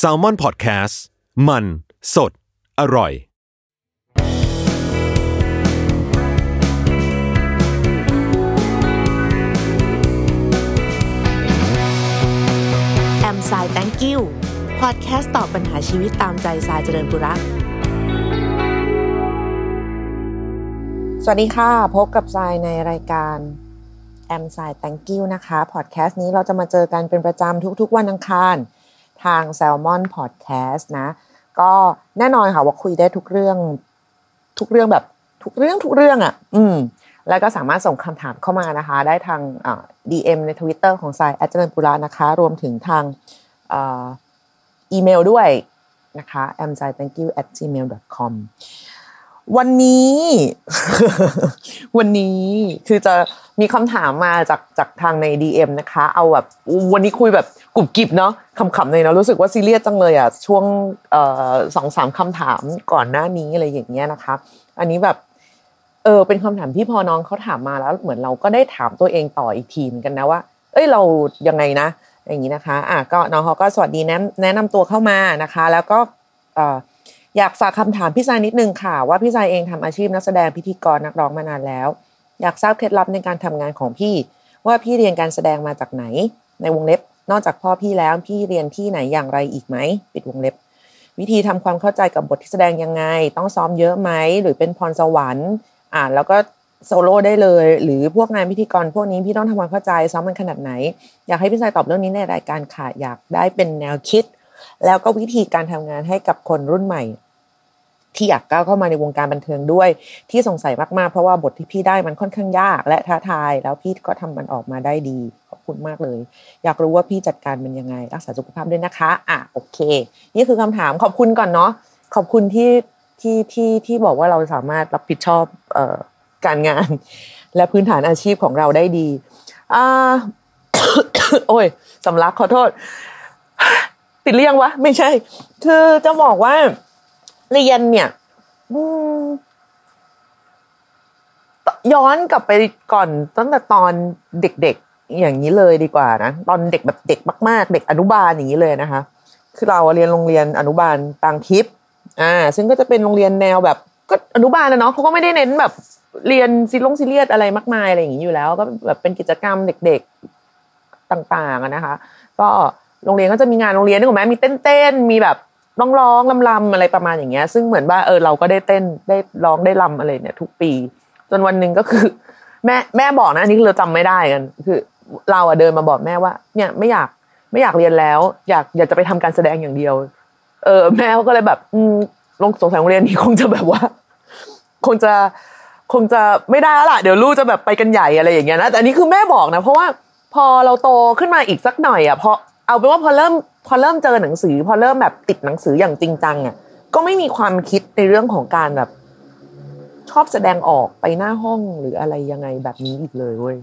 s a l ม o n PODCAST มัน สด อร่อย แอมสาย thank you พอดแคสต์ตอบปัญหาชีวิตตามใจสายเจริญบุรักสวัสดีค่ะ พบกับสายในรายการ แอมสาย thank you นะคะ พอดแคสต์นี้เราจะมาเจอกันเป็นประจำทุกๆ วันอังคาร ทาง Salmon Podcast นะ ก็แน่นอนค่ะว่าคุยได้ทุกเรื่อง ทุกเรื่องแบบทุกเรื่องทุกเรื่องอะ่ะ อืม แล้วก็สามารถส่งคำถามเข้ามานะคะ ได้ทางอ่า DM ใน Twitter ของสายแอจเจริญปุรานะคะ รวมถึงทางอ่อีเมลด้วยนะคะ a m s i thank you at gmail com วันนี้ วันนี้คือจะมีคำถามมาจากจากทางใน DM นะคะ เอาแบบวันนี้คุยแบบกรุบกริบเนาะขำๆเลยเนาะรู้สึกว่าซีเรียสจังเลยอะช่วงสองสามคำถามก่อนหน้านี้อะไรอย่างเงี้ยนะคะ อันนี้แบบเออเป็นคำถามที่พอน้องเขาถามมาแล้ว เหมือนเราก็ได้ถามตัวเองต่ออีกทีมกันนะว่า เอ้ยเรายังไงนะ อย่างนี้นะคะ อะก็น้องเขาก็สวัสดีแนะแนะนำตัวเข้ามานะคะ แล้วก็เอ่อ อยากฝากคำถามพี่ซายนิดนึงค่ะ ว่าพี่ซายเองทำอาชีพนักแสดงพิธีกรนักร้องมานานแล้ว อยากทราบเคล็ดลับในการทำงานของพี่ ว่าพี่เรียนการแสดงมาจากไหน ในวงเล็บ นอกจากพ่อพี่แล้วพี่เรียนที่ไหนอย่างไรอีกไหมปิดวงเล็บ วิธีทำความเข้าใจกับบทที่แสดงยังไง ต้องซ้อมเยอะไหมหรือเป็นพรสวรรค์อ่านแล้วก็โซโล่ได้เลย หรือพวกงานพิธีกรพวกนี้พี่ต้องทำความเข้าใจซ้อมมันขนาดไหน อยากให้พี่สายตอบเรื่องนี้ในรายการค่ะอยากได้เป็นแนวคิด แล้วก็วิธีการทำงานให้กับคนรุ่นใหม่ ที่อยากก้าวเข้ามาในวงการบันเทิงด้วย ที่สงสัยมากๆ เพราะว่าบทที่พี่ได้มันค่อนข้างยาก และท้าทาย แล้วพี่ก็ทำมันออกมาได้ดีขอบคุณมากเลย อยากรู้ว่าพี่จัดการมันยังไง รักษาสุขภาพด้วยนะคะ อะโอเค นี่คือคำถามขอบคุณก่อนเนาะขอบคุณที่ที่ที่ที่บอกว่าเราสามารถรับผิดชอบเอ่อการงาน และพื้นฐานอาชีพของเราได้ดีอ่าโอ้ยสำลักขอโทษ ติดเรียงวะ ไม่ใช่ คือจะบอกว่าเรียนเนี่ยย้อนกลับไปก่อนตั้งแต่ตอนเด็กๆอย่างนี้เลยดีกว่านะตอนเด็กแบบเด็กมาก ๆ เด็กอนุบาลอย่างนี้เลยนะคะ คือเราเรียนโรงเรียนอนุบาลต่างทิพย์อ่า ซึ่งก็จะเป็นโรงเรียนแนวแบบก็อนุบาลนะเนาะเขาก็ไม่ได้เน้นแบบเรียนซีลงซีเรียสอะไรมากมายอะไรอย่างนี้อยู่แล้ว ก็แบบเป็นกิจกรรมเด็กๆต่างๆนะคะ ก็ โรงเรียนก็จะมีงานโรงเรียนนึกออกไหมมีเต้นๆมีแบบร้องร้องลำลำอะไรประมาณอย่างเงี้ย ซึ่งเหมือนว่าเออเราก็ได้เต้นได้ร้องได้ลำอะไรเนี่ย ทุกปี จนวันหนึ่งก็คือ แม่แม่บอกนะอันนี้คือเราจำไม่ได้กัน คือ เราอะเดินมาบอกแม่ว่า เนี่ยไม่อยากไม่อยากเรียนแล้ว อยากอยากจะไปทำการแสดงอย่างเดียว เออ แม่เขาก็เลยแบบ อืมลงสงสัยโรงเรียนนี้คงจะแบบว่า คงจะคงจะไม่ได้แล้วล่ะเดี๋ยวลูกจะแบบไปกันใหญ่อะไรอย่างเงี้ยนะแต่อันนี้คือแม่บอกนะเพราะว่าพอเราโตขึ้นมาอีกสักหน่อยอะพอ เอาเป็นว่าพอเริ่มพอเริ่มเจอหนังสือ พอเริ่มแบบติดหนังสืออย่างจริงจังอะก็ไม่มีความคิดในเรื่องของการแบบ ชอบแสดงออกไปหน้าห้องหรืออะไรยังไงแบบนี้อีกเลยเว้ย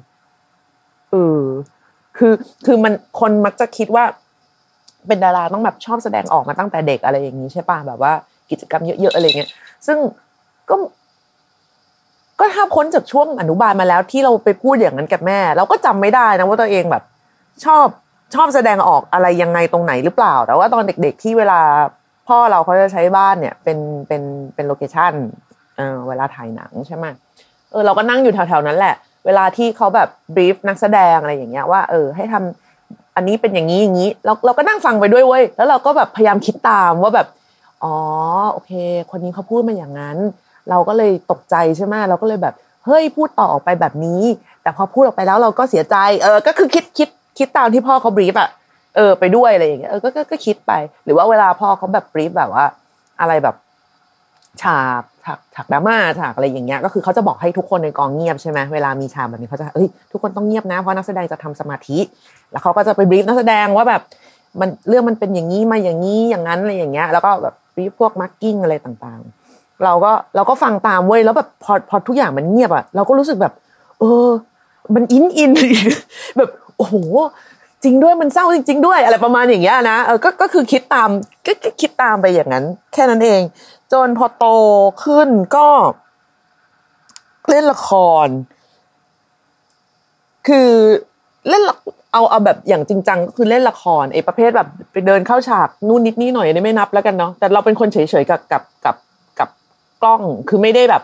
เออคือคือมันคนมักจะคิดว่า เป็นดาราต้องแบบชอบแสดงออกมาตั้งแต่เด็กอะไรอย่างนี้ใช่ป่ะแบบว่ากิจกรรมเยอะๆอะไรเงี้ยซึ่งก็ ก็ถ้าพ้นจากช่วงอนุบาลมาแล้วที่เราไปพูดอย่างนั้นกับแม่ เราก็จำไม่ได้นะว่าตัวเองแบบ ชอบ ชอบแสดงออกอะไรยังไงตรงไหนหรือเปล่า แต่ว่าตอนเด็กๆที่เวลาพ่อเราเขาจะใช้บ้านเนี่ย เป็นเป็นเป็นโลเคชั่นเออเวลาถ่ายหนังใช่ไหมเออเราก็นั่งอยู่แถวๆนั้นแหละ เวลาที่เขาแบบบรีฟนักแสดงอะไรอย่างเงี้ยว่าเออให้ทำอันนี้เป็นอย่างนี้อย่างนี้เราเราก็นั่งฟังไปด้วยเว้ยแล้วเราก็แบบพยายามคิดตามว่าแบบอ๋อโอเค คนนี้เขาพูดมาอย่างนั้น เราก็เลยตกใจใช่ไหมเราก็เลยแบบเฮ้ยพูดต่อออกไปแบบนี้ แต่พอพูดออกไปแล้วเราก็เสียใจ เออก็คือคิดคิด คิดตามที่พ่อเขาบรีฟอะเออไปด้วยอะไรอย่างเงี้ยเออก็ก็คิดไป หรือว่าเวลาพ่อเขาแบบบรีฟแบบว่า อะไรแบบ ฉากฉากฉากดราม่าฉากอะไรอย่างเงี้ยก็คือเขาจะบอกให้ทุกคนในกองเงียบใช่ไหมเวลามีฉากแบบนี้เขาจะเอ้ยทุกคนต้องเงียบนะเพราะนักแสดงจะทำสมาธิ แล้วเขาก็จะไปบรีฟนักแสดงว่าแบบ มันเรื่องมันเป็นอย่างนี้มาอย่างนี้อย่างนั้นอะไรอย่างเงี้ยแล้วก็แบบ brief พวก marking อะไรต่างๆ เราก็เราก็ฟังตามเว้ยแล้วแบบพอพอทุกอย่างมันเงียบอะเราก็รู้สึกแบบ เออ มันอินอินแบบ โอ้โห จริงด้วยมันเศร้าจริง ๆ ด้วย อะไรประมาณอย่างเงี้ยนะเออก็ก็คือคิดตามก็คิดตามไปอย่างนั้น แค่นั้นเอง จนพอโตขึ้นก็ เล่นละคร คือเล่นละเอาเอาแบบอย่างจริงจังก็คือเล่นละครไอ้ประเภทแบบไปเดินเข้าฉากนู่นนิดนี่หน่อยนี่ไม่นับแล้วกันเนาะแต่เราเป็นคนเฉยๆกับกับกับกับกล้องคือไม่ได้แบบ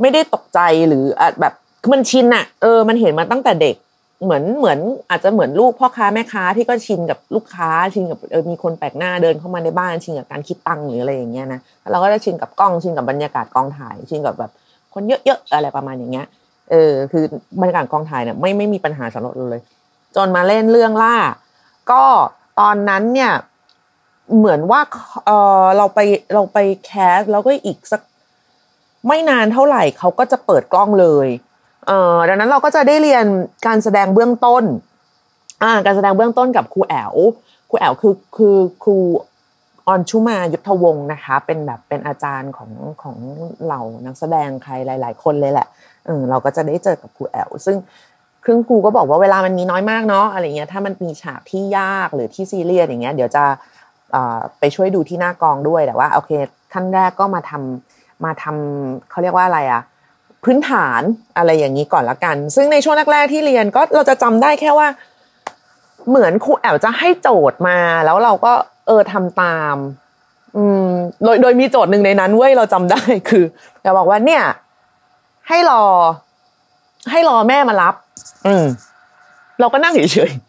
ไม่ได้ตกใจหรืออแบบมันชินอะเออ มันเห็นมาตั้งแต่เด็ก เหมือนเหมือนอาจจะเหมือนลูกพ่อค้าแม่ค้าที่ก็ชินกับลูกค้าชินกับเออมีคนแปลกหน้าเดินเข้ามาในบ้านชินกับการคิดตังค์หรืออะไรอย่างเงี้ยนะเราก็จะชินกับกล้องชินกับบรรยากาศกองถ่ายชินกับแบบคนเยอะๆอะไรประมาณอย่างเงี้ยเออคือบรรยากาศกองถ่ายเนี่ยไม่ไม่มีปัญหาสำหรับเราเลย จนมาเล่นเรื่องล่า ก็ตอนนั้นเนี่ยเหมือนว่าเออเราไปเราไป cast แล้วก็อีกสักไม่นานเท่าไหร่เขาก็จะเปิดกล้องเลย เออดังนั้นเราก็จะได้เรียนการแสดงเบื้องต้นอ่าการแสดงเบื้องต้นกับครูแอ๋วครูแอ๋วคือคือครูอรชุมายุทธวงศ์นะคะ เป็นแบบเป็นอาจารย์ของของเหล่านักแสดงใครหลาย ๆ คนเลยแหละเออเราก็จะได้เจอกับครูแอลซึ่งครึ่งครูก็บอกว่าเวลามันมีน้อยมากเนาะอะไรเงี้ยถ้ามันมีฉากที่ยากหรือที่ซีเรียสอย่างเงี้ยเดี๋ยวจะไปช่วยดูที่หน้ากองด้วยแต่ว่าโอเคขั้นแรกก็มาทำมาทำเขาเรียกว่าอะไรอะ พื้นฐานอะไรอย่างนี้ก่อนละกัน ซึ่งในช่วงแรกๆที่เรียนก็เราจะจำได้แค่ว่า เหมือนครูแอลจะให้โจทย์มา แล้วเราก็เออทำตาม อืม โดยโดยมีโจทย์หนึ่งในนั้นเว้ยเราจำได้คือจะบอกว่าเนี่ย ให้รอ ให้รอแม่มารับ อืม เราก็นั่งเฉยๆ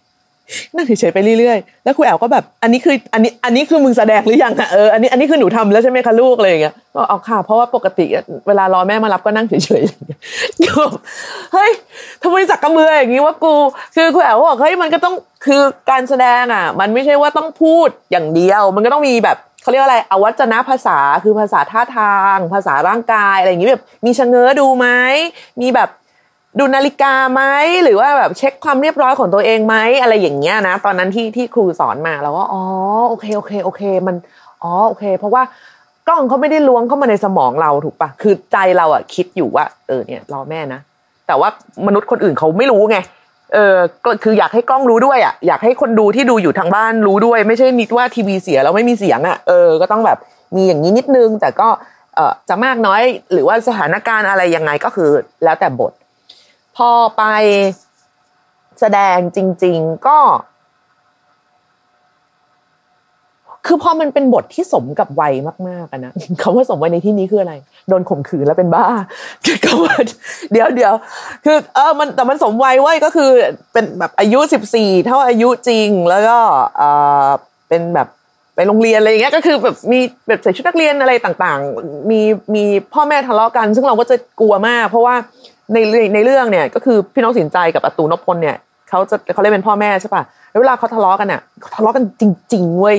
นั่งเฉยๆไปเรื่อยๆ แล้วครูแอลก็แบบ อันนี้คืออันนี้อันนี้คือมึงแสดงหรือยังอะเอออันนี้อันนี้คือหนูทำแล้วใช่ไหมคะลูกอะไรอย่างเงี้ยก็เอาค่ะ เพราะว่าปกติเวลารอแม่มารับก็นั่งเฉยๆก็เฮ้ยทำไมจักกระเมืออย่างนี้ว่ากู คือครูแอลบอกเฮ้ยมันก็ต้องคือการแสดงอะ มันไม่ใช่ว่าต้องพูดอย่างเดียว มันก็ต้องมีแบบเขาเรียกอะไรอวัจนภาษาคือภาษาท่าทาง ภาษาร่างกายอะไรอย่างนี้แบบมีชะเง้อดูไหมมีแบบ ดูนาฬิกาไหมหรือว่าแบบเช็คความเรียบร้อยของตัวเองไหมอะไรอย่างเงี้ยนะ ตอนนั้นที่ที่ครูสอนมาเราก็อ๋อโอเคโอเคโอเค มันอ๋อโอเค เพราะว่ากล้องเขาไม่ได้ล้วงเข้ามาในสมองเราถูกปะคือใจเราอะคิดอยู่ว่า เออเนี่ยรอแม่นะแต่ว่ามนุษย์คนอื่นเขาไม่รู้ไงเออก็คืออยากให้กล้องรู้ด้วยอะอยากให้คนดูที่ดูอยู่ทางบ้านรู้ด้วย ไม่ใช่นิดว่าทีวีเสียแล้วไม่มีเสียงอะเออก็ต้องแบบมีอย่างนี้นิดนึง แต่ก็เออจะมากน้อยหรือว่าสถานการณ์อะไรยังไงก็คือแล้วแต่บท พอไปแสดงจริง ๆ ก็ คือพอมันเป็นบทที่สมกับวัยมากๆนะคำว่าสมวัยในที่นี้คืออะไร โดนข่มขืนแล้วเป็นบ้าก็ว่าเดี๋ยวเดี๋ยวคือเออมันแต่มันสมวัยไว้ก็คือ เป็นแบบอายุสิบสี่เท่าอายุจริง แล้วก็เออเป็นแบบไปโรงเรียนอะไรอย่างเงี้ยก็คือแบบมีแบบใส่ชุดนักเรียนอะไรต่างๆ มีมีพ่อแม่ทะเลาะกัน ซึ่งเราก็จะกลัวมาก เพราะว่า ในในเรื่องเนี่ยก็คือพี่น้องสินใจกับอตูนพลเนี่ยเขาจะเขาเรียกเป็นพ่อแม่ใช่ป่ะแล้วเวลาเขาทะเลาะกันอะทะเลาะกันจริงๆเว้ย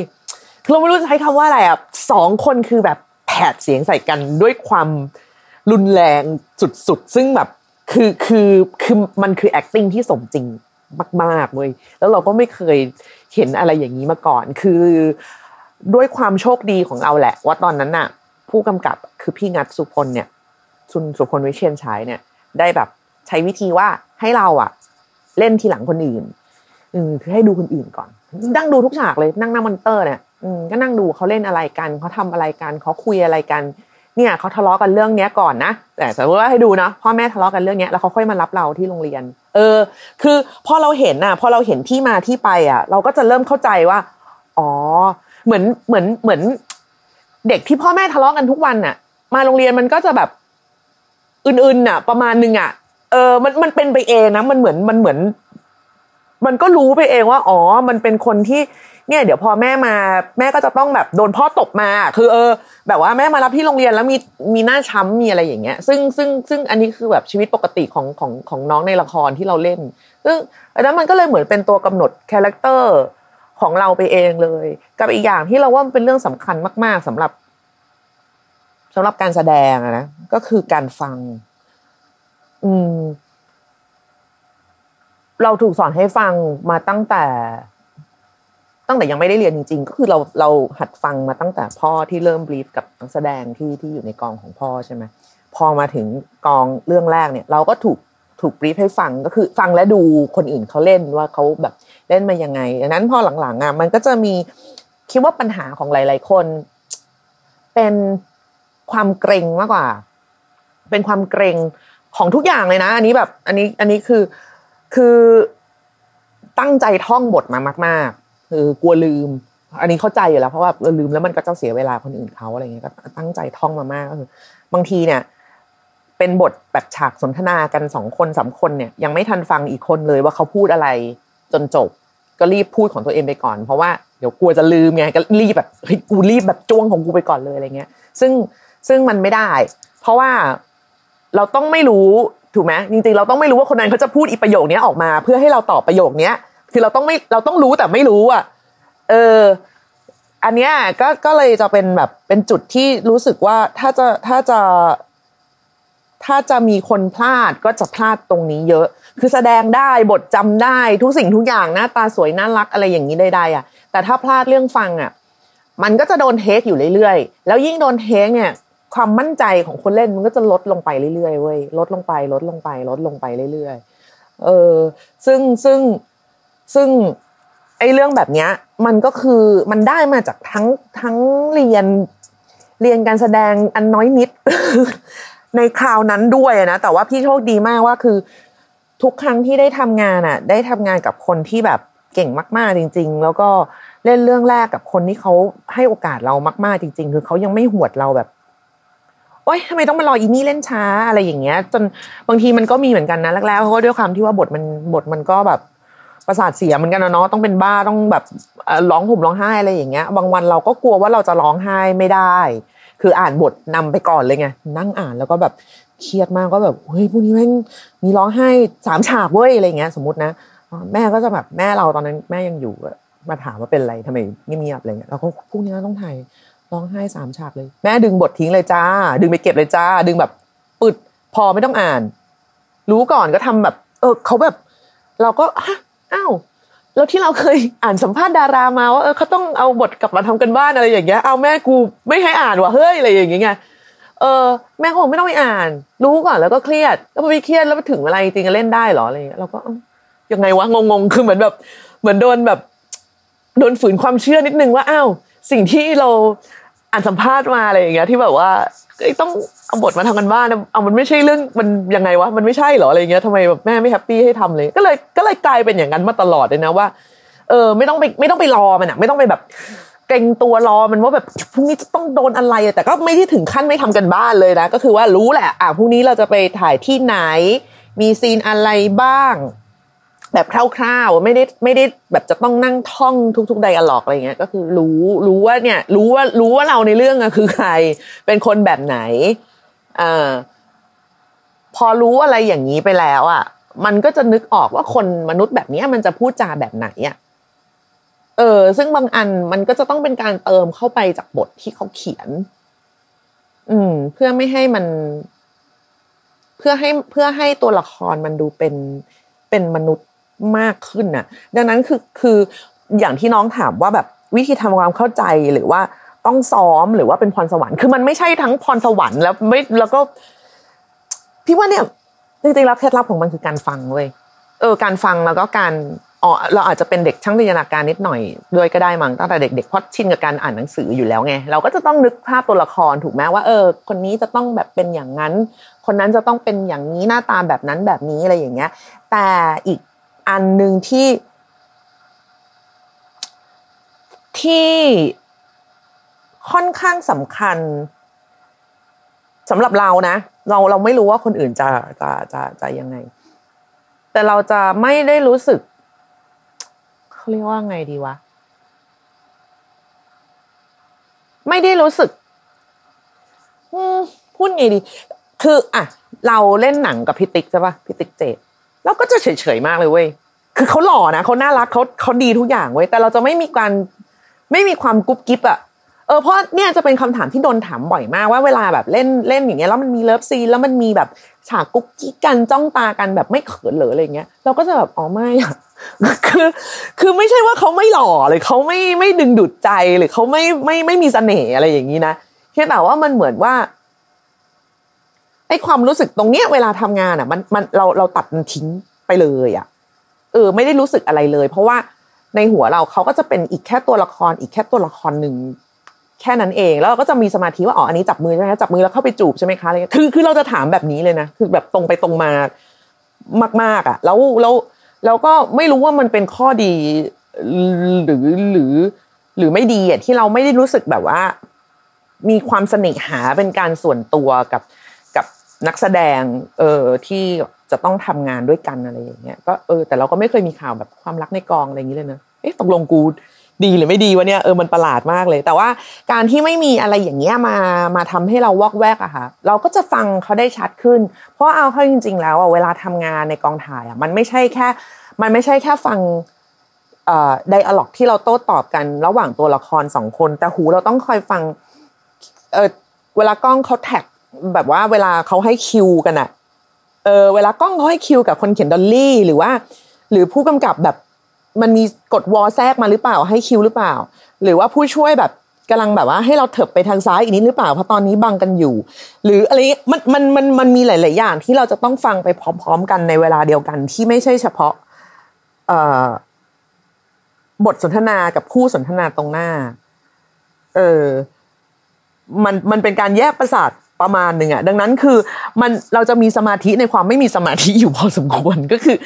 เราไม่รู้จะใช้คำว่าอะไรอะสองคนคือแบบแผดเสียงใส่กันด้วยความรุนแรงสุดๆ ซึ่งแบบคือคือคือมันคือ acting ที่สมจริงมากๆเว้ยแล้วเราก็ไม่เคยเห็นอะไรอย่างนี้มาก่อน คือด้วยความโชคดีของเราแหละ ว่าตอนนั้นน่ะ ผู้กำกับคือพี่งัดสุพลเนี่ย สุนสุพลวิเชียนชัยเนี่ย ได้แบบ ใช้วิธีว่าให้เราอะเล่นทีหลังคนอื่น อืมคือให้ดูคนอื่นก่อน นั่งดูทุกฉากเลยนั่งหน้ามอนิเตอร์เนี่ยอืมก็นั่งดูเขาเล่นอะไรกันเขาทำอะไรกันเขาคุยอะไรกัน เนี่ยเขาทะเลาะกันเรื่องเนี้ยก่อนนะแต่สมมติว่าให้ดูนะพ่อแม่ทะเลาะกันเรื่องเนี้ยแล้วเขาค่อยมารับเราที่โรงเรียน เออ คือพอเราเห็นอะ พอเราเห็นที่มาที่ไปอะ เราก็จะเริ่มเข้าใจว่า อ๋อ เหมือนเหมือนเหมือน เด็กที่พ่อแม่ทะเลาะกันทุกวันอะ มาโรงเรียนมันก็จะแบบ อึนๆน่ะ ประมาณนึงอะ เออ มันมันเป็นไปเองนะ มันเหมือนมันเหมือน มันก็รู้ไปเองว่า อ๋อ มันเป็นคนที่เนี่ยเดี๋ยวพอแม่มาแม่ก็จะต้องแบบโดนพ่อตบมา คือเออ แบบว่าแม่มารับที่โรงเรียนแล้วมีมีหน้าช้ำมีอะไรอย่างเงี้ย ซึ่งซึ่งซึ่งอันนี้คือแบบชีวิตปกติของของของน้องในละครที่เราเล่น ซึ่งอันนั้นมันก็เลยเหมือนเป็นตัวกำหนด character ของเราไปเองเลย กับอีกอย่างที่เราว่ามันเป็นเรื่องสำคัญมาก ๆสำหรับ สำหรับการแสดงนะก็คือการฟัง อืม เราถูกสอนให้ฟังมาตั้งแต่ ตั้งแต่ยังไม่ได้เรียนจริง ๆ ก็คือเราเราหัดฟังมาตั้งแต่พ่อที่เริ่มบลีฟกับนักแสดงที่ที่อยู่ในกองของพ่อใช่ไหมพอมาถึงกองเรื่องแรกเนี่ย เราก็ถูกถูกบลีฟให้ฟังก็คือ ฟังและดูคนอื่นเขาเล่นว่าเขาแบบเล่นมายังไงดังนั้นพอหลังๆอะมันก็จะมีคิดว่าปัญหาของหลาย ๆ คน เป็น ความเกรงมากกว่า เป็นความเกรงของทุกอย่างเลยนะ อันนี้แบบ อันนี้อันนี้คือคือตั้งใจท่องบทมามาก ๆ คือกลัวลืม อันนี้เข้าใจอยู่แล้วเพราะว่าลืมแล้วมันก็จะเสียเวลาคนอื่นเขาอะไรเงี้ยก็ตั้งใจท่องมามากก็คือบางทีเนี่ย เป็นบทแบบฉากสนทนากันสองคนสามคนเนี่ย ยังไม่ทันฟังอีกคนเลยว่าเขาพูดอะไรจนจบ ก็รีบพูดของตัวเองไปก่อน เพราะว่าเดี๋ยวกลัวจะลืมไงก็รีบแบบเฮ้ยกูรีบแบบจ้วงของกูไปก่อนเลยอะไรเงี้ย ซึ่ง ซึ่งมันไม่ได้ เพราะว่าเราต้องไม่รู้ถูกไหมจริงๆ เราต้องไม่รู้ว่าคนนั้นเขาจะพูดอีประโยคนี้ออกมา เพื่อให้เราตอบประโยคเนี้ยคือเราต้องไม่เราต้องรู้แต่ไม่รู้อะเออ อันเนี้ยก็ก็เลยจะเป็นแบบเป็นจุดที่รู้สึกว่าถ้าจะถ้าจะถ้าจะมีคนพลาดก็จะพลาดตรงนี้เยอะ คือแสดงได้บทจำได้ทุกสิ่งทุกอย่างหน้าตาสวยน่ารักอะไรอย่างนี้ใดๆอะ แต่ถ้าพลาดเรื่องฟังอะ มันก็จะโดนเทคอยู่เรื่อยๆ แล้วยิ่งโดนเทคเนี่ย ความมั่นใจของคนเล่นมันก็จะลดลงไปเรื่อยๆเว้ยลดลงไปลดลงไป ลดลงไปเรื่อยๆเออซึ่งซึ่งซึ่งไอ้เรื่องแบบเนี้ย มันก็คือมันได้มาจากทั้งทั้งเรียนเรียนการแสดงอันน้อยนิด ในคราวนั้นด้วยนะแต่ว่าพี่โชคดีมากว่าคือ ทุกครั้งที่ได้ทำงานอะ ได้ทำงานกับคนที่แบบเก่งมาก ๆ จริง ๆ แล้วก็เล่นเรื่องแรกกับคนที่เขาให้โอกาสเรามาก ๆ จริง ๆ คือเขายังไม่หวดเราแบบ โอ๊ยทำไมต้องมารออีนี่เล่นช้าอะไรอย่างเงี้ย จนบางทีมันก็มีเหมือนกันนะแรกๆเพราะว่าด้วยความที่ว่าบทมันบทมันก็แบบประสาทเสียเหมือนกันนะเนาะต้องเป็นบ้าต้องแบบร้องห่มร้องไห้อะไรอย่างเงี้ย บางวันเราก็กลัวว่าเราจะร้องไห้ไม่ได้ คืออ่านบทนำไปก่อนเลยไงนั่งอ่านแล้วก็แบบเครียดมากก็แบบเฮ้ยพวกนี้แม่งมีร้องไห้สามฉากเว้ยอะไรเงี้ย สมมตินะแม่ก็จะแบบแม่เราตอนนั้นแม่ยังอยู่มาถามว่าเป็นอะไรทำไมเงียบๆอะไรเงี้ยเราก็พวกนี้ต้องถ่าย ร้องไห้สามฉากเลย แม่ดึงบททิ้งเลยจ้า ดึงไปเก็บเลยจ้า ดึงแบบปึดพอไม่ต้องอ่าน รู้ก่อนก็ทำแบบ เออเขาแบบ เราก็ฮะอ้าวแล้วที่เราเคยอ่านสัมภาษณ์ดารามาว่าเออเขาต้องเอาบทกลับมาทำกันบ้านอะไรอย่างเงี้ยเอาแม่กูไม่ให้อ่านว่ะเฮ้ยอะไรอย่างเงี้ยเออแม่ก็บอกไม่ต้องไปอ่าน รู้ก่อนแล้วก็เครียด แล้วพอไปเครียดแล้วถึงเวลาจริงๆเล่นได้หรออะไรเงี้ยเราก็ยังไงวะงงๆคือเหมือนแบบ เหมือนโดนแบบ โดนฝืนความเชื่อนิดนึงว่าอ้าว สิ่งที่เราอ่านสัมภาษณ์มาอะไรอย่างเงี้ยที่แบบว่าต้องเอาบทมาทำกันบ้านเอามันไม่ใช่เรื่องมันยังไงวะมันไม่ใช่หรออะไรเงี้ยทำไมแบบแม่ไม่แฮปปี้ให้ทำเลยก็เลยก็เลยกลายเป็นอย่างนั้นมาตลอดเลยนะว่าเออไม่ต้องไปไม่ต้องไปรอมันอะไม่ต้องไปแบบเกรงตัวรอมันว่าแบบพรุ่งนี้จะต้องโดนอะไรแต่ก็ไม่ได้ถึงขั้นไม่ทำกันบ้านเลยนะ ก็คือว่ารู้แหละ อะพรุ่งนี้เราจะไปถ่ายที่ไหน มีซีนอะไรบ้าง แบบคร่าวๆไม่ได้ไม่ได้แบบจะต้องนั่งท่องทุกๆไดอะล็อกอะไรเงี้ยก็คือรู้รู้ว่าเนี่ย รู้ว่ารู้ว่าเราในเรื่องอะคือใคร เป็นคนแบบไหนอ่าพอรู้อะไรอย่างนี้ไปแล้วอะมันก็จะนึกออกว่าคนมนุษย์แบบนี้มันจะพูดจาแบบไหนอะเออ ซึ่งบางอันมันก็จะต้องเป็นการเติมเข้าไปจากบทที่เขาเขียน อืม เพื่อไม่ให้มัน เพื่อให้เพื่อให้ตัวละครมันดูเป็นเป็นมนุษย์ มากขึ้นน่ะ ดังนั้นคือคืออย่างที่น้องถามว่าแบบวิธีทำความเข้าใจหรือว่าต้องซ้อมหรือว่าเป็นพรสวรรค์คือมันไม่ใช่ทั้งพรสวรรค์แล้วไม่แล้วก็พี่ว่าเนี่ยจริงๆแล้วเคล็ดลับของมันคือการฟังเว้ยเออการฟังแล้วก็การอ๋อเราอาจจะเป็นเด็กช่างจินตนาการนิดหน่อยด้วยก็ได้มั้งตั้งแต่เด็กๆเพราะชินกับการอ่านหนังสืออยู่แล้วไงเราก็จะต้องนึกภาพตัวละครถูกไหมว่าเออ คนนี้จะต้องแบบเป็นอย่างนั้น คนนั้นจะต้องเป็นอย่างนี้หน้าตาแบบนั้นแบบนี้อะไรอย่างเงี้ย แต่อีก อันหนึ่งที่ที่ค่อนข้างสำคัญสำหรับเรานะ เราเราไม่รู้ว่าคนอื่นจะจะจะจะยังไง แต่เราจะไม่ได้รู้สึกเขาเรียกว่าไงดีวะไม่ได้รู้สึกพูดไงดี คือ อะ เราเล่นหนังกับพี่ติ๊กใช่ปะพี่ติ๊กเจษ เราก็จะเฉยๆมากเลยเว้ยคือเขาหล่อนะเขาน่ารักเขาเขาดีทุกอย่างเว้ยแต่เราจะไม่มีการไม่มีความกุ๊กกิ๊กอะเออเพราะเนี่ยจะเป็นคำถามที่โดนถามบ่อยมากว่าเวลาแบบเล่นเล่นอย่างเงี้ยแล้วมันมี love scene แล้วมันมีแบบฉากกุ๊กกิ๊กกันจ้องตากันแบบไม่เขินเหรืออะไรเงี้ยเราก็จะแบบอ๋อไม่อะคือคือไม่ใช่ว่าเขาไม่หล่อหรือเขาไม่ไม่ดึงดูดใจหรือเขาไม่ไม่ไม่มีเสน่ห์อะไรอย่างนี้นะแค่แต่ว่ามันเหมือนว่า ไอ้ความรู้สึกตรงเนี้ยเวลาทำงานอะ มันมันเราเราตัดมันทิ้งไปเลยอะ เออ ไม่ได้รู้สึกอะไรเลย เพราะว่าในหัวเราเขาก็จะเป็นอีกแค่ตัวละคร อีกแค่ตัวละครหนึ่งแค่นั้นเองแล้วเราก็จะมีสมาธิว่าอ๋ออันนี้จับมือใช่ไหมจับมือแล้วเข้าไปจูบใช่ไหมคะอะไรคือคือเราจะถามแบบนี้เลยนะคือแบบตรงไปตรงมามาก ๆ อะ แล้วแล้วแล้วก็ไม่รู้ว่ามันเป็นข้อดีหรือหรือหรือไม่ดีอะที่เราไม่ได้รู้สึกแบบว่า มีความสนิทหาเป็นการส่วนตัวกับ นักแสดงเออที่จะต้องทำงานด้วยกันอะไรอย่างเงี้ยก็เออแต่เราก็ไม่เคยมีข่าวแบบความรักในกองอะไรอย่างนี้เลยนะเอ๊ะตกลงกูดีหรือไม่ดีวะเนี่ยเออมันประหลาดมากเลย แต่ว่าการที่ไม่มีอะไรอย่างเงี้ยมามาทำให้เราวอกแวกอะค่ะ เราก็จะฟังเขาได้ชัดขึ้น เพราะเอาเข้าจริง ๆ แล้วอะเวลาทำงานในกองถ่ายอะมันไม่ใช่แค่ มันไม่ใช่แค่ฟังเอ่อ dialogue ที่เราโต้ตอบกันระหว่างตัวละครสองคน แต่หูเราต้องคอยฟังเออเวลากล้องเขา track แบบว่าเวลาเขาให้คิวกันอะเออเวลากล้องเขาให้คิวกับคนเข็น dolly หรือว่า หรือผู้กำกับแบบมันมีกดวอแทรกมาหรือเปล่าให้คิวหรือเปล่า หรือว่าผู้ช่วยแบบกำลังแบบว่าให้เราเถิบไปทางซ้ายอีกนิดหรือเปล่าเพราะตอนนี้บังกันอยู่ หรืออะไรมันมันมันมันมีหลาย ๆ อย่างที่เราจะต้องฟังไปพร้อม ๆ กันในเวลาเดียวกันที่ไม่ใช่เฉพาะ เอ่อบทสนทนากับคู่สนทนาตรงหน้า เออ มันมันเป็นการแยกประสาท ประมาณหนึ่งอะดังนั้นคือมันเราจะมีสมาธิในความไม่มีสมาธิอยู่พอสมควรก็คือ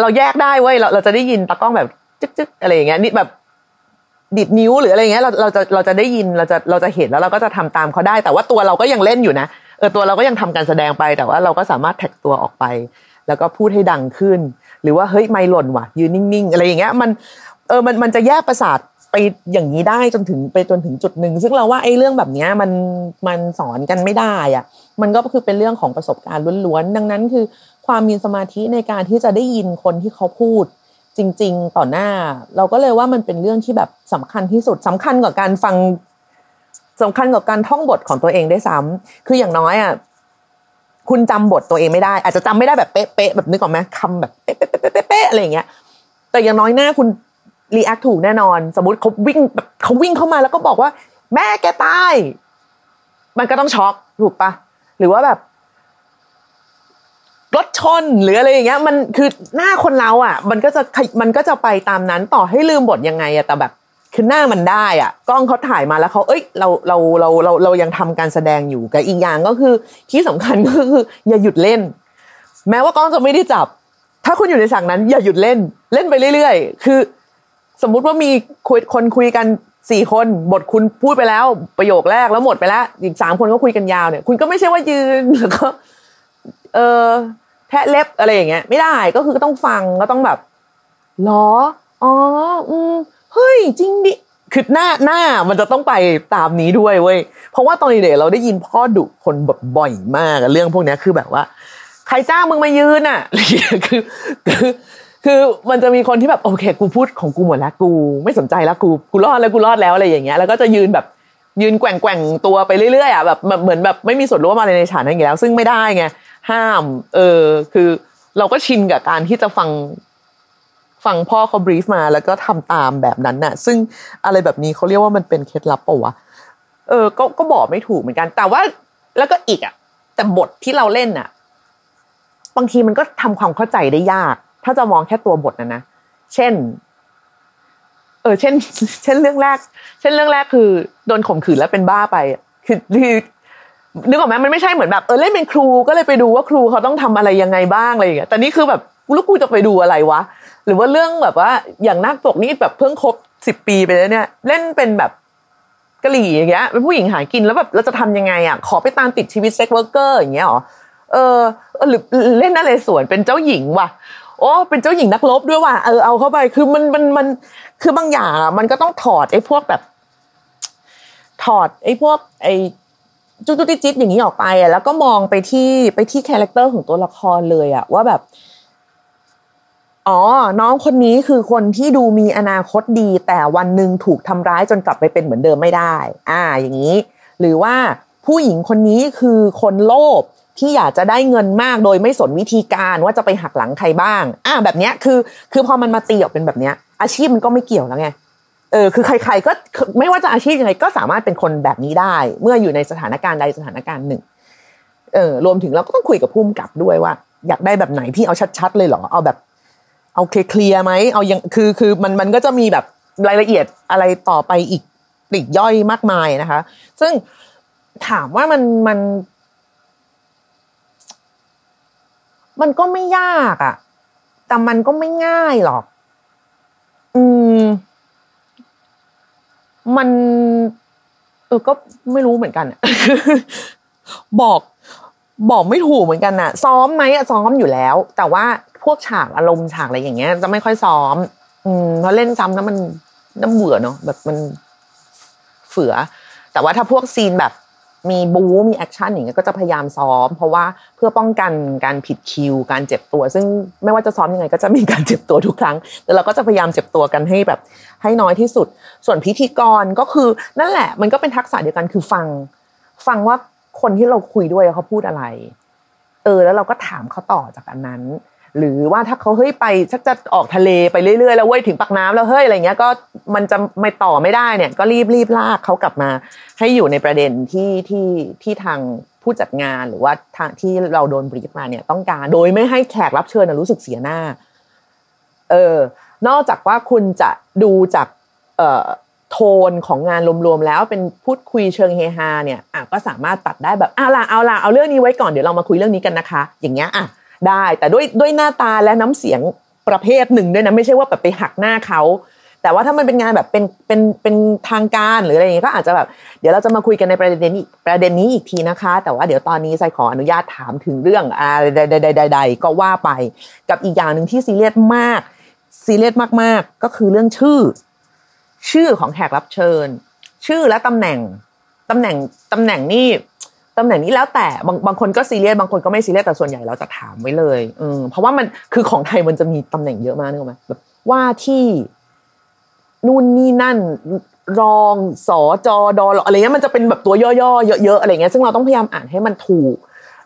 เราแยกได้เว้ยเราเราจะได้ยินตากล้องแบบจึ๊กจึ๊กอะไรอย่างเงี้ยนี่แบบดิดนิ้วหรืออะไรเงี้ยเราเราจะเราจะได้ยินเราจะเราจะเห็นแล้วเราก็จะทำตามเขาได้ แต่ว่าตัวเราก็ยังเล่นอยู่นะเออตัวเราก็ยังทำการแสดงไป แต่ว่าเราก็สามารถแท็กตัวออกไป แล้วก็พูดให้ดังขึ้น หรือว่าเฮ้ยไม่หล่นว่ะยืนนิ่งๆ อะไรอย่างเงี้ยมันเออมันมันจะแยกประสาท ไปอย่างนี้ได้จนถึงไปจนถึงจุดหนึ่งซึ่งเราว่าไอ้เรื่องแบบนี้มันมันสอนกันไม่ได้อะมันก็คือเป็นเรื่องของประสบการณ์ล้วนๆดังนั้นคือความมีสมาธิในการที่จะได้ยินคนที่เขาพูดจริง ๆ ต่อหน้า เราก็เลยว่ามันเป็นเรื่องที่แบบสำคัญที่สุดสำคัญกว่าการฟังสำคัญกว่าการท่องบทของตัวเองได้ซ้ำคืออย่างน้อยอะคุณจำบทตัวเองไม่ได้ อาจจะจำไม่ได้แบบเป๊ะๆแบบนึกออกไหมคำแบบเป๊ะๆๆๆอะไรอย่างเงี้ย แต่อย่างน้อยหน้าคุณ รีแอคถูกแน่นอน สมมติเขาวิ่งแบบเขาวิ่งเข้ามาแล้วก็บอกว่า แม่แกตาย มันก็ต้องช็อกถูกปะหรือว่าแบบรถชนหรืออะไรอย่างเงี้ย มันคือหน้าคนเราอะ มันก็จะมันก็จะไปตามนั้นต่อให้ลืมบทยังไงอะแต่แบบคือหน้ามันได้อะ กล้องเขาถ่ายมาแล้วเขาเอ้ยเราเราเราเราเรายังทำการแสดงอยู่กับอีกอย่างก็คือที่สำคัญก็คือ อย่าหยุดเล่น แม้ว่ากล้องจะไม่ได้จับ ถ้าคุณอยู่ในฉากนั้น อย่าหยุดเล่น เล่นไปเรื่อยๆ คือ สมมุติว่ามีคุยคนคุยกันสี่คนบทคุณพูดไปแล้วประโยคแรกแล้วหมดไปแล้ว อีกสามคนก็คุยกันยาวเนี่ย คุณก็ไม่ใช่ว่ายืนแล้วก็เออแทะเล็บอะไรอย่างเงี้ย ไม่ได้ก็คือต้องฟังก็ต้องแบบหรออ๋ออืมเฮ้ยจริงดิคือหน้าหน้ามันจะต้องไปตามนี้ด้วยเว้ยเพราะว่าตอนเด็กเราได้ยินพ่อดุคนแบบบ่อยมากเรื่องพวกนี้คือแบบว่า ใครจ้างมึงมายืนอะคือคือ คือมันจะมีคนที่แบบโอเค กูพูดของกูหมดแล้วกู ไม่สนใจแล้วกูกูรอดแล้วกูรอดแล้วอะไรอย่างเงี้ยแล้วก็จะยืนแบบยืนแกว่งแกว่งตัวไปเรื่อยๆอะแบบเหมือนแบบไม่มีส่วนร่วมอะไรในฉากนั้นอย่างเงี้ยแล้ว ซึ่งไม่ได้ไงห้าม เออ คือเราก็ชินกับการที่จะฟังฟังพ่อเขาบรีฟมาแล้วก็ทำตามแบบนั้นน่ะ ซึ่งอะไรแบบนี้เขาเรียกว่ามันเป็นเคล็ดลับปะวะเออ ก็ก็บอกไม่ถูกเหมือนกัน แต่ว่าแล้วก็อีกอะ แต่บทที่เราเล่นอะ บางทีมันก็ทำความเข้าใจได้ยาก ถ้าจะมองแค่ตัวบทนะนะ เช่น เออ เช่น เช่นเรื่องแรก เช่นเรื่องแรกคือโดนข่มขืนแล้วเป็นบ้าไป คือคือนึกออกไหมมันไม่ใช่เหมือนแบบเออเล่นเป็นครูก็เลยไปดูว่าครูเขาต้องทำอะไรยังไงบ้างอะไรอย่างเงี้ยแต่นี่คือแบบลูกกูจะไปดูอะไรวะ หรือว่าเรื่องแบบว่าอย่างนักตกนี่แบบเพิ่งครบสิบปีไปแล้วเนี่ย เล่นเป็นแบบกะหรี่อย่างเงี้ยเป็นผู้หญิงหากินแล้วแบบเราจะทำยังไงอะขอไปตามติดชีวิต sex worker อย่างเงี้ยหรอเออหรือเล่นอะไรสวนเป็นเจ้าหญิงว่ะ โอ้เป็นเจ้าหญิงนักรบด้วยว่ะเออเอาเข้าไปคือมันมันมันคือบางอย่างอะมันก็ต้องถอดไอ้พวกแบบ ถอดไอ้พวก ไอ้จุ๊จุ๊จิ๊ดอย่างนี้ออกไปอะแล้วก็มองไปที่ไปที่ character ของตัวละครเลยอะว่าแบบ อ๋อ น้องคนนี้คือคนที่ดูมีอนาคตดี แต่วันหนึ่งถูกทำร้ายจนกลับไปเป็นเหมือนเดิมไม่ได้ อ่า อย่างนี้ หรือว่าผู้หญิงคนนี้คือคนโลภ ที่อยากจะได้เงินมากโดยไม่สนวิธีการว่าจะไปหักหลังใครบ้าง อ่าแบบเนี้ยคือ คือพอมันมาตีออกเป็นแบบเนี้ย อาชีพมันก็ไม่เกี่ยวแล้วไงเออคือใคร ๆ ก็ไม่ว่าจะอาชีพยังไงก็สามารถเป็นคนแบบนี้ได้ เมื่ออยู่ในสถานการณ์ใดสถานการณ์หนึ่งเออรวมถึงเราก็ต้องคุยกับผู้กำกับด้วยว่า อยากได้แบบไหนพี่เอาชัด ๆ เลยเหรอเอาแบบ เอาเคลียร์ไหมเอายังคือคือมันมันก็จะมีแบบรายละเอียดอะไรต่อไปอีกปลีกย่อยมากมายนะคะ ซึ่งถามว่ามันมัน มันก็ไม่ยากอะ่ะ แต่มันก็ไม่ง่ายหรอก อืม มัน เออก็ไม่รู้เหมือนกันอะบอกบอกไม่ถูกเหมือนกันน่ะซ้อมไหมอะซ้อมอยู่แล้ว แต่ว่าพวกฉากอารมณ์ฉากอะไรอย่างเงี้ย จะไม่ค่อยซ้อม อืมเพราะเล่นซ้ำแล้วมันน้ำเบื่อเนาะแบบมันเฝือ แต่ว่าถ้าพวกซีนแบบ มีบู๊มี action อย่างเงี้ยก็จะพยายามซ้อม เพราะว่าเพื่อป้องกันการผิดคิว การเจ็บตัว ซึ่งไม่ว่าจะซ้อมยังไงก็จะมีการเจ็บตัวทุกครั้ง แต่เราก็จะพยายามเจ็บตัวกันให้แบบให้น้อยที่สุด ส่วนพิธีกรก็คือนั่นแหละ มันก็เป็นทักษะเดียวกันคือฟัง ฟังว่าคนที่เราคุยด้วยเขาพูดอะไร เออแล้วเราก็ถามเขาต่อจากอันนั้น หรือว่าถ้าเขาเฮ้ยไปชักจะออกทะเลไปเรื่อยๆแล้วเว้ยถึงปากน้ำแล้วเฮ้ยอะไรเงี้ยก็มันจะไม่ต่อไม่ได้เนี่ย ก็รีบรีบลากเขากลับมา ให้อยู่ในประเด็นที่ที่ที่ทางผู้จัดงานหรือว่าทางที่เราโดนบรีฟมาเนี่ย ต้องการโดยไม่ให้แขกรับเชิญรู้สึกเสียหน้า เออนอกจากว่าคุณจะดูจากเอ่อโทนของงานรวมๆแล้วเป็นพูดคุยเชิงเฮฮาเนี่ยอะก็สามารถตัดได้แบบเอาล่ะเอาล่ะเอาเรื่องนี้ไว้ก่อนเดี๋ยวเรามาคุยเรื่องนี้กันนะคะ อย่างเงี้ยอะ ได้ แต่ด้วยด้วยหน้าตาและน้ำเสียงประเภทหนึ่งด้วยนะไม่ใช่ว่าแบบไปหักหน้าเขาแต่ว่าถ้ามันเป็นงานแบบเป็นเป็นเป็นทางการหรืออะไรอย่างเงี้ยก็อาจจะแบบเดี๋ยวเราจะมาคุยกันในประเด็นนี้ประเด็นนี้อีกทีนะคะ แต่ว่าเดี๋ยวตอนนี้ใจขออนุญาตถามถึงเรื่องอ่าใดๆๆๆก็ว่าไป กับอีกอย่างหนึ่งที่ซีเรียสมากซีเรียสมากๆ ก็คือเรื่องชื่อ ชื่อของแขกรับเชิญ ชื่อและตำแหน่งตำแหน่งตำแหน่งนี่ ตำแหน่งนี้แล้วแต่บางบางคนก็ซีเรียสบางคนก็ไม่ซีเรียสแต่ส่วนใหญ่เราจะถามไว้เลยอืมเพราะว่ามันคือของไทยมันจะมีตำแหน่งเยอะมากนึกออกไหมแบบว่าที่นู่นนี่นั่นรองสอจอดออะไรเงี้ยมันจะเป็นแบบตัวย่อๆเยอะๆอะไรเงี้ยซึ่งเราต้องพยายามอ่านให้มันถูก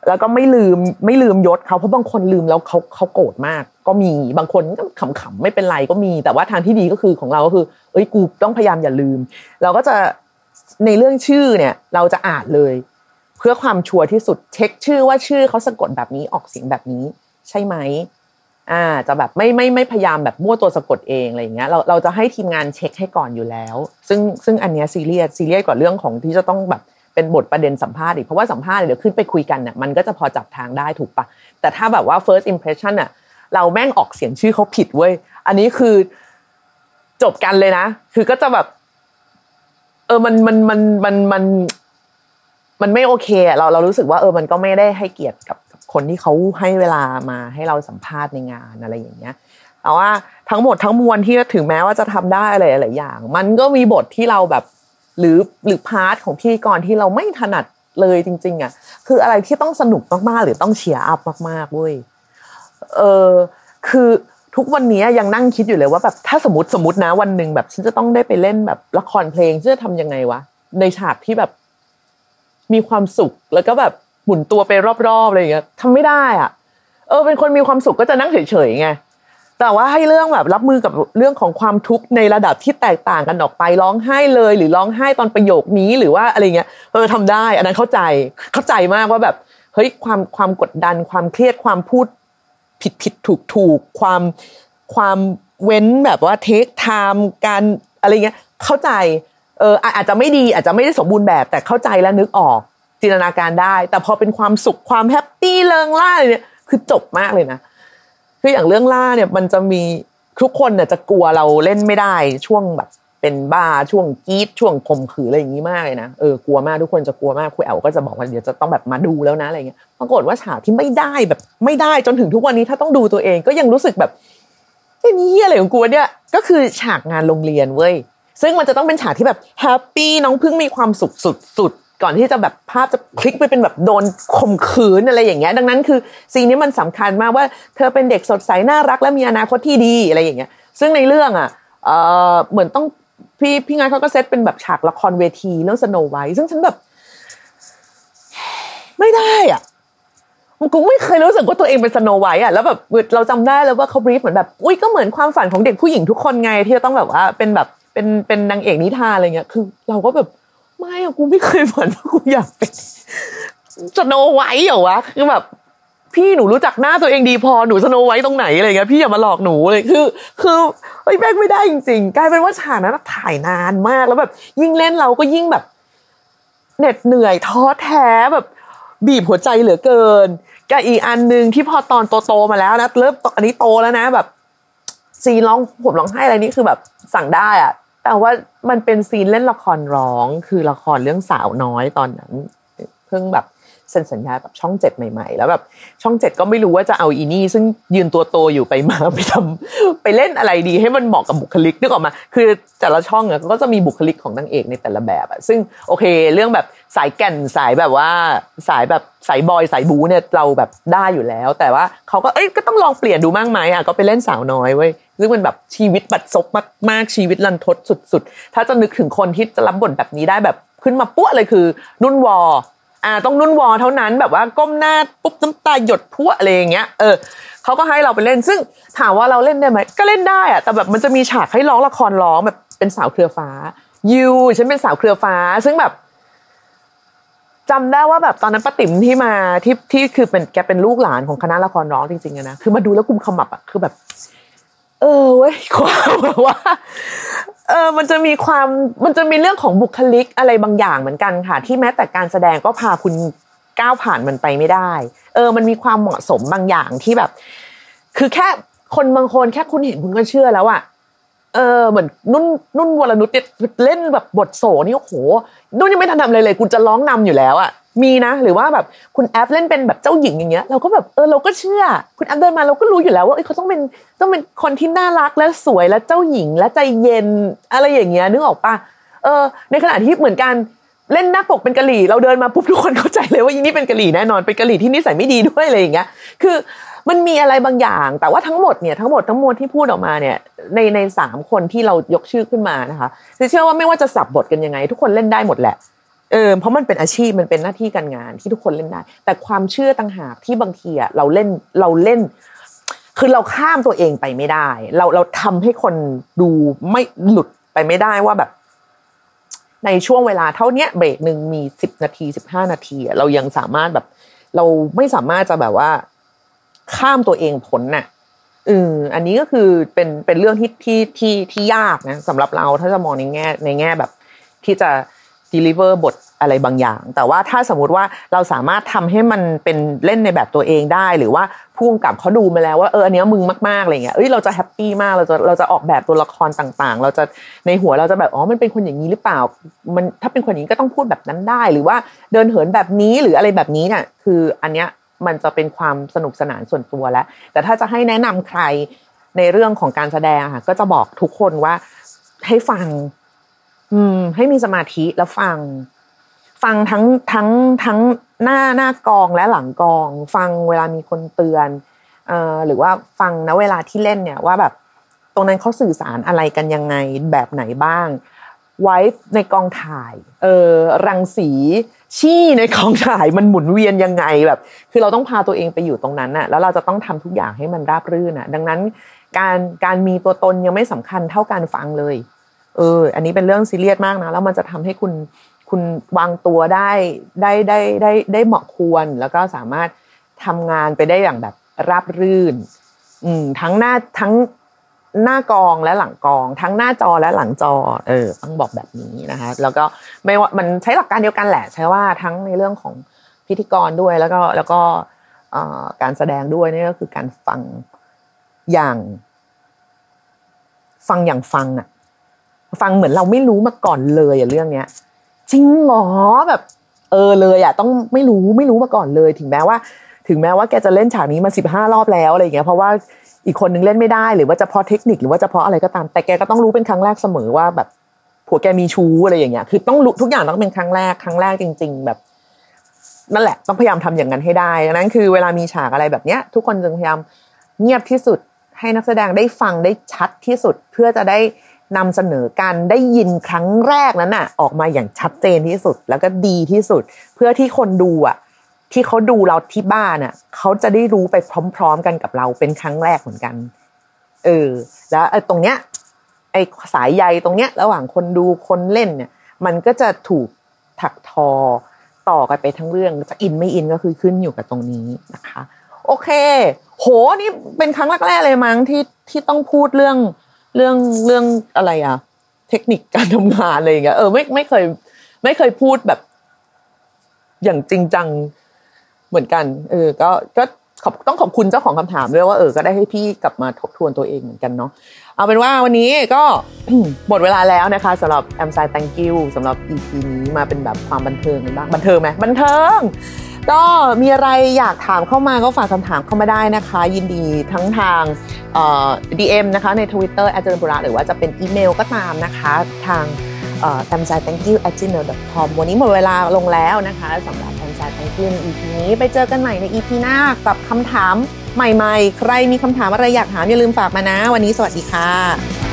แล้วก็ไม่ลืมไม่ลืมยศเขาเพราะบางคนลืมแล้วเขาเขาโกรธมาก ก็มีบางคนก็ขำๆไม่เป็นไรก็มี แต่ว่าทางที่ดีก็คือของเราก็คือ เอ้ยกูต้องพยายามอย่าลืม เราก็จะในเรื่องชื่อเนี่ย เราจะอ่านเลย เพื่อความชัวร์ที่สุดเช็คชื่อว่าชื่อเขาสะกดแบบนี้ออกเสียงแบบนี้ ใช่ไหมอ่าจะแบบไม่ไม่ไม่พยายามแบบมั่วตัวสะกดเองอะไรอย่างเงี้ยเราเราจะให้ทีมงานเช็คให้ก่อนอยู่แล้ว ซึ่งซึ่งอันเนี้ยซีเรียสซีเรียสกว่าเรื่องของที่จะต้องแบบเป็นบทประเด็นสัมภาษณ์อีกเพราะว่าสัมภาษณ์เดี๋ยวขึ้นไปคุยกันเนี่ยมันก็จะพอจับทางได้ถูกปะแต่ถ้าแบบว่า first impression อะเราแม่งออกเสียงชื่อเขาผิดเว้ยอันนี้คือจบกันเลยนะ คือก็จะแบบ เออมันมันมันมันมัน มันไม่โอเคเราเรารู้สึกว่าเออมันก็ไม่ได้ให้เกียรติกับคนที่เขาให้เวลามาให้เราสัมภาษณ์ในงานอะไรอย่างเงี้ยแต่ว่าทั้งหมดทั้งมวลที่ถึงแม้ว่าจะทำได้อะไรหลายอย่าง มันก็มีบทที่เราแบบหรือหรือ part ของพิธีกรที่เราไม่ถนัดเลยจริง ๆอะคืออะไรที่ต้องสนุกมากๆ หรือต้อง cheer up มากๆเว้ยเออคือทุกวันนี้ยังนั่งคิดอยู่เลยว่าแบบถ้าสมมติสมมตินะวันหนึ่งแบบฉันจะต้องได้ไปเล่นแบบละครเพลงฉันจะทำยังไงวะในฉากที่แบบ มีความสุขแล้วก็แบบหมุนตัวไปรอบๆอะไรอย่างเงี้ยทำไม่ได้อะ เออ เป็นคนมีความสุขก็จะนั่งเฉยๆไงแต่ว่าให้เรื่องแบบรับมือกับเรื่องของความทุกข์ในระดับที่แตกต่างกันออกไปร้องไห้เลย หรือร้องไห้ตอนประโยคนี้หรือว่าอะไรเงี้ยเออทำได้ อันนั้นเข้าใจเข้าใจมากว่าแบบเฮ้ยความความกดดัน ความเครียดความพูดผิดผิดถูกถูกความความเว้นแบบว่าเทคไทม์การอะไรเงี้ยเข้าใจ อออาจจะไม่ดีอาจจะไม่ได้สมบูรณ์แบบ แต่เข้าใจและนึกออกจินตนาการได้ แต่พอเป็นความสุขความแฮปปี้เริงล่าเนี่ย คือจบมากเลยนะคืออย่างเรื่องล่าเนี่ยมันจะมีทุกคนเนี่ยจะกลัวเราเล่นไม่ได้ช่วงแบบเป็นบ้าช่วงกีดช่วงข่มขืนอะไรอย่างนี้มากเลยนะเออกลัวมากทุกคนจะกลัวมากคุยแอลก็จะบอกว่าเดี๋ยวจะต้องแบบมาดูแล้วนะอะไรเงี้ยปรากฏว่าฉากที่ไม่ได้แบบ ไม่ได้จนถึงทุกวันนี้ถ้าต้องดูตัวเองก็ยังรู้สึกแบบนี่อะไรของกูเนี่ยก็คือฉากงานโรงเรียนเว้ย ซึ่งมันจะต้องเป็นฉากที่แบบ happy น้องพึ่งมีความสุขสุดๆก่อนที่จะแบบภาพจะพลิกไปเป็นแบบโดนข่มขืนอะไรอย่างเงี้ย ดังนั้นคือ scene นี้มันสำคัญมากว่าเธอเป็นเด็กสดใสน่ารักและมีอนาคตที่ดีอะไรอย่างเงี้ย ซึ่งในเรื่องอะเออเหมือนต้องพี่ทีมงานเขาก็เซตเป็นแบบฉากละครเวทีเรื่อง Snow White ซึ่งฉันแบบ ไม่ได้อะมันกูไม่เคยรู้สึกว่าตัวเองเป็น Snow White อะแล้วแบบเราจำได้แล้วว่าเขา brief เหมือนแบบ อุ้ยก็เหมือนความฝันของเด็กผู้หญิงทุกคนไงที่จะต้องแบบว่าเป็นแบบ เป็นเป็นนางเอกนิทานอะไรเงี้ย คือ เราก็แบบไม่อะกูไม่เคยฝันว่ากูอยากเป็น Snow White เหรอวะคือแบบพี่หนูรู้จักหน้าตัวเองดีพอหนู Snow White ตรงไหนอะไรเงี้ยพี่อย่ามาหลอกหนูเลยคือ คือเฮ้ยแบกไม่ได้จริงๆกลายเป็นว่าฉากนั้นถ่ายนานมากแล้วแบบ ยิ่งเล่นเราก็ยิ่งแบบเหน็ดเหนื่อยท้อแท้แบบบีบหัวใจเหลือเกินกับอีกอันหนึ่งที่พอตอนโตๆมาแล้วนะเริ่มอันนี้โตแล้วนะแบบ ซีร้องผมร้องไห้อะไรนี่คือแบบสั่งได้อะ แต่ว่ามันเป็นซีนเล่นละครร้อง คือละครเรื่องสาวน้อยตอนนั้น เพิ่งแบบเซ็นสัญญาแบบช่องเจ็ดใหม่ๆ แล้วแบบช่องเจ็ดก็ไม่รู้ว่าจะเอาอีนี่ ซึ่งยืนตัวโตอยู่ไปมาไปทำไปเล่นอะไรดีให้มันเหมาะกับบุคลิกนึกออกมา คือแต่ละช่องอะก็จะมีบุคลิกของนางเอกในแต่ละแบบอะซึ่งโอเค เรื่องแบบสายแก่นสายแบบว่าสายแบบสายบอยสายบูเนี่ยเราแบบได้อยู่แล้ว แต่ว่าเขาก็เอ้ยก็ต้องลองเปลี่ยนดูมากไหมอะก็ไปเล่นสาวน้อยเว้ย ซึ่งมันแบบชีวิตบัดซบมากๆชีวิตลันทดสุด ๆ ถ้าจะนึกถึงคนที่จะรับบทแบบนี้ได้แบบขึ้นมาปุ๊เลยคือ นุ่นวออ่าต้องนุ่นวอเท่านั้นแบบว่าก้มหน้าปุ๊บน้ำตาหยดพั่วอะไรอย่างเงี้ยเออเขาก็ให้เราไปเล่น ซึ่งถามว่าเราเล่นได้ไหมก็เล่นได้อะแต่แบบมันจะมีฉากให้ร้องละครร้องแบบเป็นสาวเครือฟ้ายูฉันเป็นสาวเครือฟ้า ซึ่งแบบจำได้ว่าแบบตอนนั้นป้าติ๋มที่มาที่ที่คือเป็นแกเป็นลูกหลานของคณะละครร้องจริงๆนะคือมาดูแล้วกุมขมับอะคือแบบ เออเว้ยความแบบว่าเออมันจะมีความมันจะมีเรื่องของบุคลิกอะไรบางอย่างเหมือนกันค่ะ ที่แม้แต่การแสดงก็พาคุณก้าวผ่านมันไปไม่ได้ เออ มันมีความเหมาะสมบางอย่างที่แบบ คือแค่คนบางคนแค่คุณเห็นคุณก็เชื่อแล้วอะเออเหมือนนุ่นนุ่นวรนุชเนี่ยเล่นแบบบทโสนี่โอ้โหนุ่นยังไม่ทันทำอะไรเลยคุณจะร้องนำอยู่แล้วอะ มีนะ หรือว่าแบบคุณแอฟเล่นเป็นแบบเจ้าหญิงอย่างเงี้ยเราก็แบบเออเราก็เชื่อ คุณแอฟเดินมาเราก็รู้อยู่แล้วว่าเขาต้องเป็นต้องเป็นคนที่น่ารักและสวยและเจ้าหญิงและใจเย็นอะไรอย่างเงี้ยนึกออกปะเออ ในขณะที่เหมือนกันเล่นหน้าปกเป็นกะหรี่เราเดินมาปุ๊บทุกคนเข้าใจเลยว่ายีนี่เป็นกะหรี่แน่นอนเป็นกะหรี่ที่นิสัยไม่ดีด้วยอะไรอย่างเงี้ยคือมันมีอะไรบางอย่าง แต่ว่าทั้งหมดเนี่ยทั้งหมดทั้งมวลที่พูดออกมาเนี่ยในในสามคนที่เรายกชื่อขึ้นมานะคะเชื่อว่าไม่ว่าจะสับบทกันยังไง ทุกคนเล่นได้หมดแหละ เออเพราะมันเป็นอาชีพมันเป็นหน้าที่การงานที่ทุกคนเล่นได้ แต่ความเชื่อต่างหากที่บางทีอะเราเล่นเราเล่น คือเราข้ามตัวเองไปไม่ได้ เราเราทำให้คนดูไม่หลุดไปไม่ได้ว่าแบบ ในช่วงเวลาเท่านี้เบรกหนึ่งมีสิบนาทีสิบห้านาทีเรายังสามารถแบบ เราไม่สามารถจะแบบว่า ข้ามตัวเองพ้นน่ะเอออันนี้ก็คือเป็นเป็นเรื่องที่ที่ที่ที่ยากนะสำหรับเราถ้าจะมองในแง่ในแง่แบบ ที่จะ deliver บทอะไรบางอย่าง แต่ว่าถ้าสมมติว่าเราสามารถทำให้มันเป็นเล่นในแบบตัวเองได้ หรือว่าผู้กำกับเขาดูมาแล้วว่าเอออันนี้มึงมากๆอะไรเงี้ยเอ้ยเราจะแฮปปี้มากเราจะเราจะออกแบบตัวละครต่างๆ เราจะในหัวเราจะแบบอ๋อมันเป็นคนอย่างนี้หรือเปล่า มันถ้าเป็นคนอย่างนี้ก็ต้องพูดแบบนั้นได้ หรือว่าเดินเหินแบบนี้หรืออะไรแบบนี้เนี่ยคืออันเนี้ยมันจะเป็นความสนุกสนานส่วนตัวแล้ว แต่ถ้าจะให้แนะนำใครในเรื่องของการแสดงค่ะก็จะบอกทุกคนว่าให้ฟัง อืม ให้มีสมาธิแล้วฟัง ฟังทั้งทั้งทั้งหน้าหน้ากองและหลังกอง ฟังเวลามีคนเตือนเอ่อหรือว่าฟังนะเวลาที่เล่นเนี่ยว่าแบบ ตรงนั้นเขาสื่อสารอะไรกันยังไงแบบไหนบ้าง ไว้ในกองถ่าย เออรังสีชี่ในกองถ่ายมันหมุนเวียนยังไงแบบ คือเราต้องพาตัวเองไปอยู่ตรงนั้นน่ะแล้วเราจะต้องทำทุกอย่างให้มันราบรื่นน่ะ ดังนั้นการการมีตัวตนยังไม่สำคัญเท่าการฟังเลย เออ อันนี้เป็นเรื่องซีเรียสมากนะ แล้วมันจะทำให้คุณคุณวางตัวได้ได้ได้ได้ได้เหมาะควร แล้วก็สามารถทำงานไปได้อย่างแบบราบรื่น อืมทั้งหน้าทั้งหน้ากองและหลังกอง ทั้งหน้าจอและหลังจอ เออ ต้องบอกแบบนี้นะคะ แล้วก็ไม่ว่ามันใช้หลักการเดียวกันแหละ ใช้ว่าทั้งในเรื่องของพิธีกรด้วยแล้วก็แล้วก็การแสดงด้วยนี่ก็คือการฟังอย่าง ฟังอย่างฟังอะ ฟังเหมือนเราไม่รู้มาก่อนเลยอะเรื่องเนี้ยจริงหรอแบบ เออเลยอะต้องไม่รู้ไม่รู้มาก่อนเลย ถึงแม้ว่า ถึงแม้ว่าแกจะเล่นฉากนี้มาสิบห้ารอบแล้วอะไรเงี้ยเพราะว่าอีกคนนึงเล่นไม่ได้หรือว่าจะเพราะเทคนิคหรือว่าจะเพราะอะไรก็ตาม แต่แกก็ต้องรู้เป็นครั้งแรกเสมอว่าแบบผัวแกมีชู้อะไรอย่างเงี้ยคือต้องรู้ทุกอย่างต้องเป็นครั้งแรกครั้งแรกจริง ๆ แบบ นั่นแหละ ต้องพยายามทำอย่างนั้นให้ได้ดังนั้นคือเวลามีฉากอะไรแบบเนี้ย ทุกคนจึงพยายามเงียบที่สุดให้นักแสดงได้ฟังได้ชัดที่สุดเพื่อจะได้ นำเสนอการได้ยินครั้งแรกนั้นน่ะ ออกมาอย่างชัดเจนที่สุดแล้วก็ดีที่สุด เพื่อที่คนดูอะ ที่เขาดูเราที่บ้านอะเขาจะได้รู้ไปพร้อม ๆ กันกับเราเป็นครั้งแรกเหมือนกัน เออ แล้วไอ้ตรงเนี้ย ไอ้สายใยตรงเนี้ย ระหว่างคนดูคนเล่นเนี่ย มันก็จะถูกถักทอต่อกันไปทั้งเรื่องจะอินไม่อินก็คือขึ้นอยู่กับตรงนี้นะคะ โอเค โหนี่เป็นครั้งแรกๆเลยมั้งที่ที่ต้องพูดเรื่อง เรื่องเรื่องอะไรอะเทคนิคการทำงานอะไรอย่างเงี้ยเออไม่ไม่เคย ไม่เคยพูดแบบ อย่างจริงจังเหมือนกันเออก็ก็ขอบต้องขอบคุณเจ้าของคำถามด้วยว่าเออก็ได้ให้พี่กลับมาทบทวนตัวเองเหมือนกันเนาะเอาเป็นว่าวันนี้ก็หมดเวลาแล้วนะคะสำหรับแอมไซ thank you สำหรับ EP นี้มาเป็นแบบความบันเทิงกันบ้างบันเทิงไหมบันเทิง ก็มีอะไรอยากถามเข้ามาก็ฝากคำถามเข้ามาได้นะคะ ยินดีทั้งทางเอ่อ DM นะคะใน Twitter อาจารย์บุระหรือว่าจะเป็นอีเมลก็ตามนะคะทางแอมไซ thank you at gmail com วันนี้หมดเวลาลงแล้วนะคะสำหรับแอมไซ thank you ใน EP นี้ไปเจอกันใหม่ใน EP หน้ากับคำถามใหม่ๆ ใครมีคำถามอะไรอยากถามอย่าลืมฝากมานะ วันนี้สวัสดีค่ะ